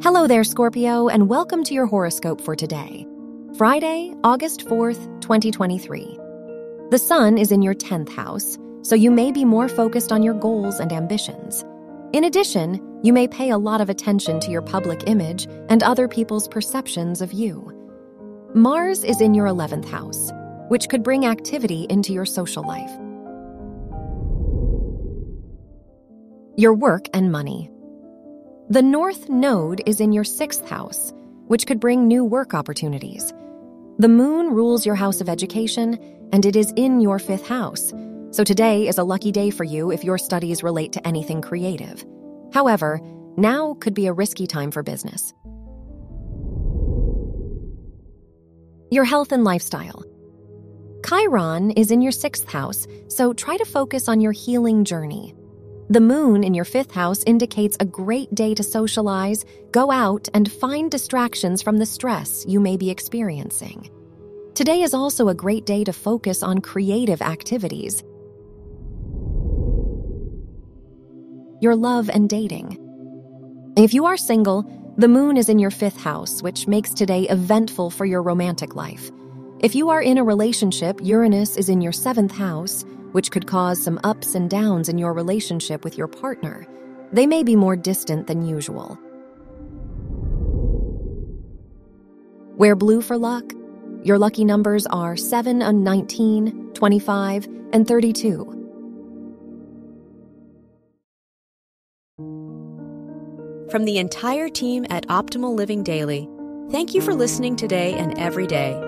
Hello there, Scorpio, and welcome to your horoscope for today, Friday, August 4th, 2023. The sun is in your 10th house, so you may be more focused on your goals and ambitions. In addition, you may pay a lot of attention to your public image and other people's perceptions of you. Mars is in your 11th house, which could bring activity into your social life. Your work and money. The North Node is in your 6th house, which could bring new work opportunities. The moon rules your house of education, and it is in your 5th house, so today is a lucky day for you if your studies relate to anything creative. However, now could be a risky time for business. Your health and lifestyle. Chiron is in your sixth house, so try to focus on your healing journey. The moon in your fifth house indicates a great day to socialize, go out, and find distractions from the stress you may be experiencing. Today is also a great day to focus on creative activities. Your love and dating. If you are single, the moon is in your fifth house, which makes today eventful for your romantic life. If you are in a relationship, Uranus is in your seventh house, which could cause some ups and downs in your relationship with your partner. They may be more distant than usual. Wear blue for luck. Your lucky numbers are 7 and 19, 25, and 32. From the entire team at Optimal Living Daily, thank you for listening today and every day